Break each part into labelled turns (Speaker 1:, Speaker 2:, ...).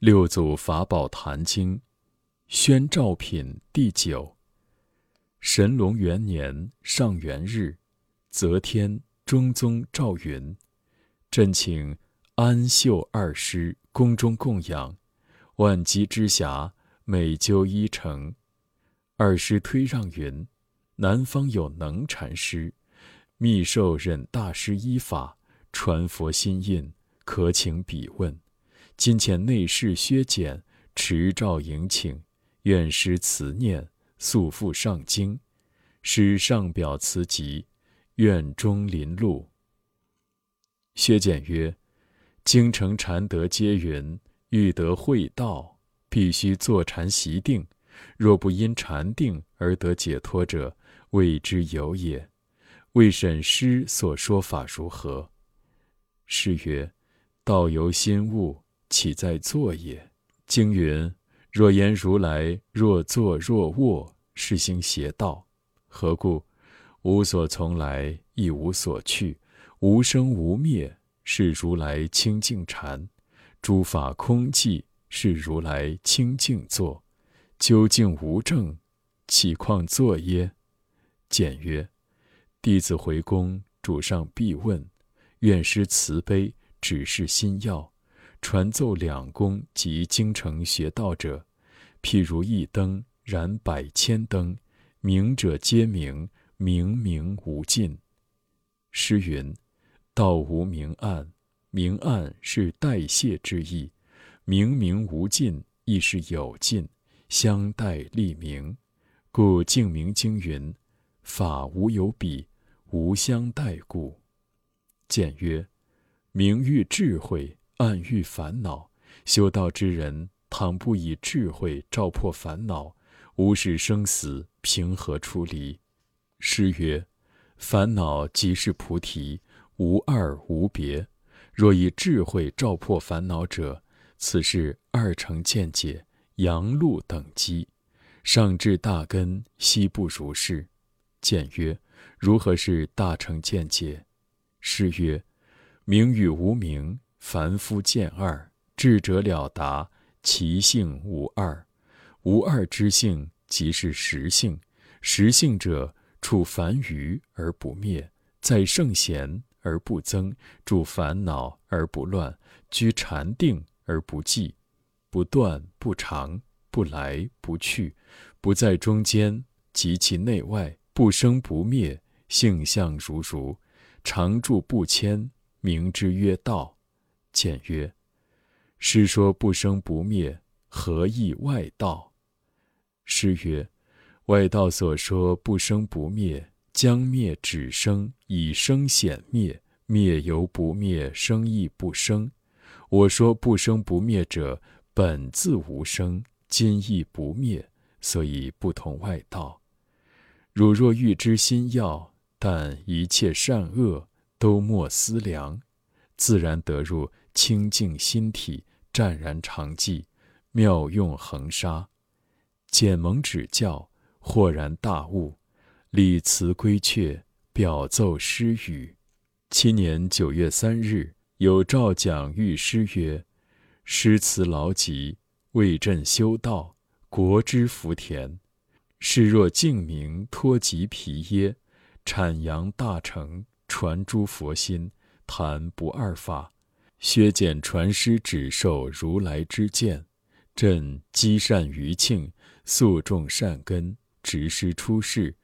Speaker 1: 六祖法宝坛经，宣照品第九。神龙元年上元日，则天中宗诏云：“朕请安秀二师宫中供养，万机之暇，每究一成。”二师推让云：“南方有能禅师，密授忍大师依法，传佛心印，可请彼问。”今遣内侍薛简持诏迎请，愿师慈念，速赴上京。使上表辞疾，愿中临路。薛简曰：“京城禅德皆云，欲得会道，必须坐禅习定。若不因禅定而得解脱者，谓之有也。未审师所说法如何？”师曰：“道由心悟。”岂在坐也？经云：若言如来若坐若卧，是行邪道。何故？无所从来，亦无所去，无生无灭，是如来清净禅。诸法空寂，是如来清净坐。究竟无证，岂况坐耶？简曰：弟子回宫，主上必问，愿师慈悲，指示心要。传奏两宫及京城学道者，譬如一灯燃百千灯，明者皆明，明明无尽。诗云：“道无明暗，明暗是代谢之意；明明无尽，亦是有尽，相待立明。故净明经云：法无有比，无相待故。简曰：明喻智慧。”暗喻烦恼，修道之人，倘不以智慧照破烦恼，无视生死，平和出离。诗曰：“烦恼即是菩提，无二无别。若以智慧照破烦恼者，此是二乘见解，阳路等机。上至大根，悉不如是。”见曰：“如何是大乘见解？”诗曰：“明与无明。”凡夫见二，智者了达，其性无二。无二之性，即是实性。实性者，处凡愚而不灭，在圣贤而不增，住烦恼而不乱，居禅定而不寂，不断不长，不来不去，不在中间，及其内外，不生不灭，性相如如，常住不迁，名之曰道。简曰：“师说不生不灭，何意外道？”师曰：“外道所说不生不灭，将灭止生，以生显灭，灭犹不灭，生亦不生。我说不生不灭者，本自无生，今亦不灭，所以不同外道。汝若欲知心要，但一切善恶都莫思量，自然得入。”清净心体，湛然常寂，妙用恒沙。简蒙指教，豁然大悟，礼辞归阙，表奏诗语。七年九月三日，有诏讲御诗曰：“诗词劳集，为朕修道，国之福田。是若净明托疾皮耶？阐扬大成，传诸佛心，谈不二法。”削减传师指授如来之见，朕积善余庆，素种善根，执师出世，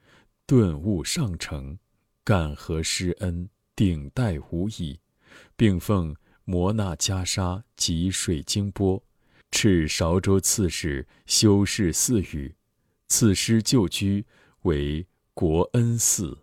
Speaker 1: 顿悟上乘，感何师恩，顶戴无已，并奉摩那袈裟及水晶钵，敕韶州刺史修饰寺宇，赐师旧居为国恩寺。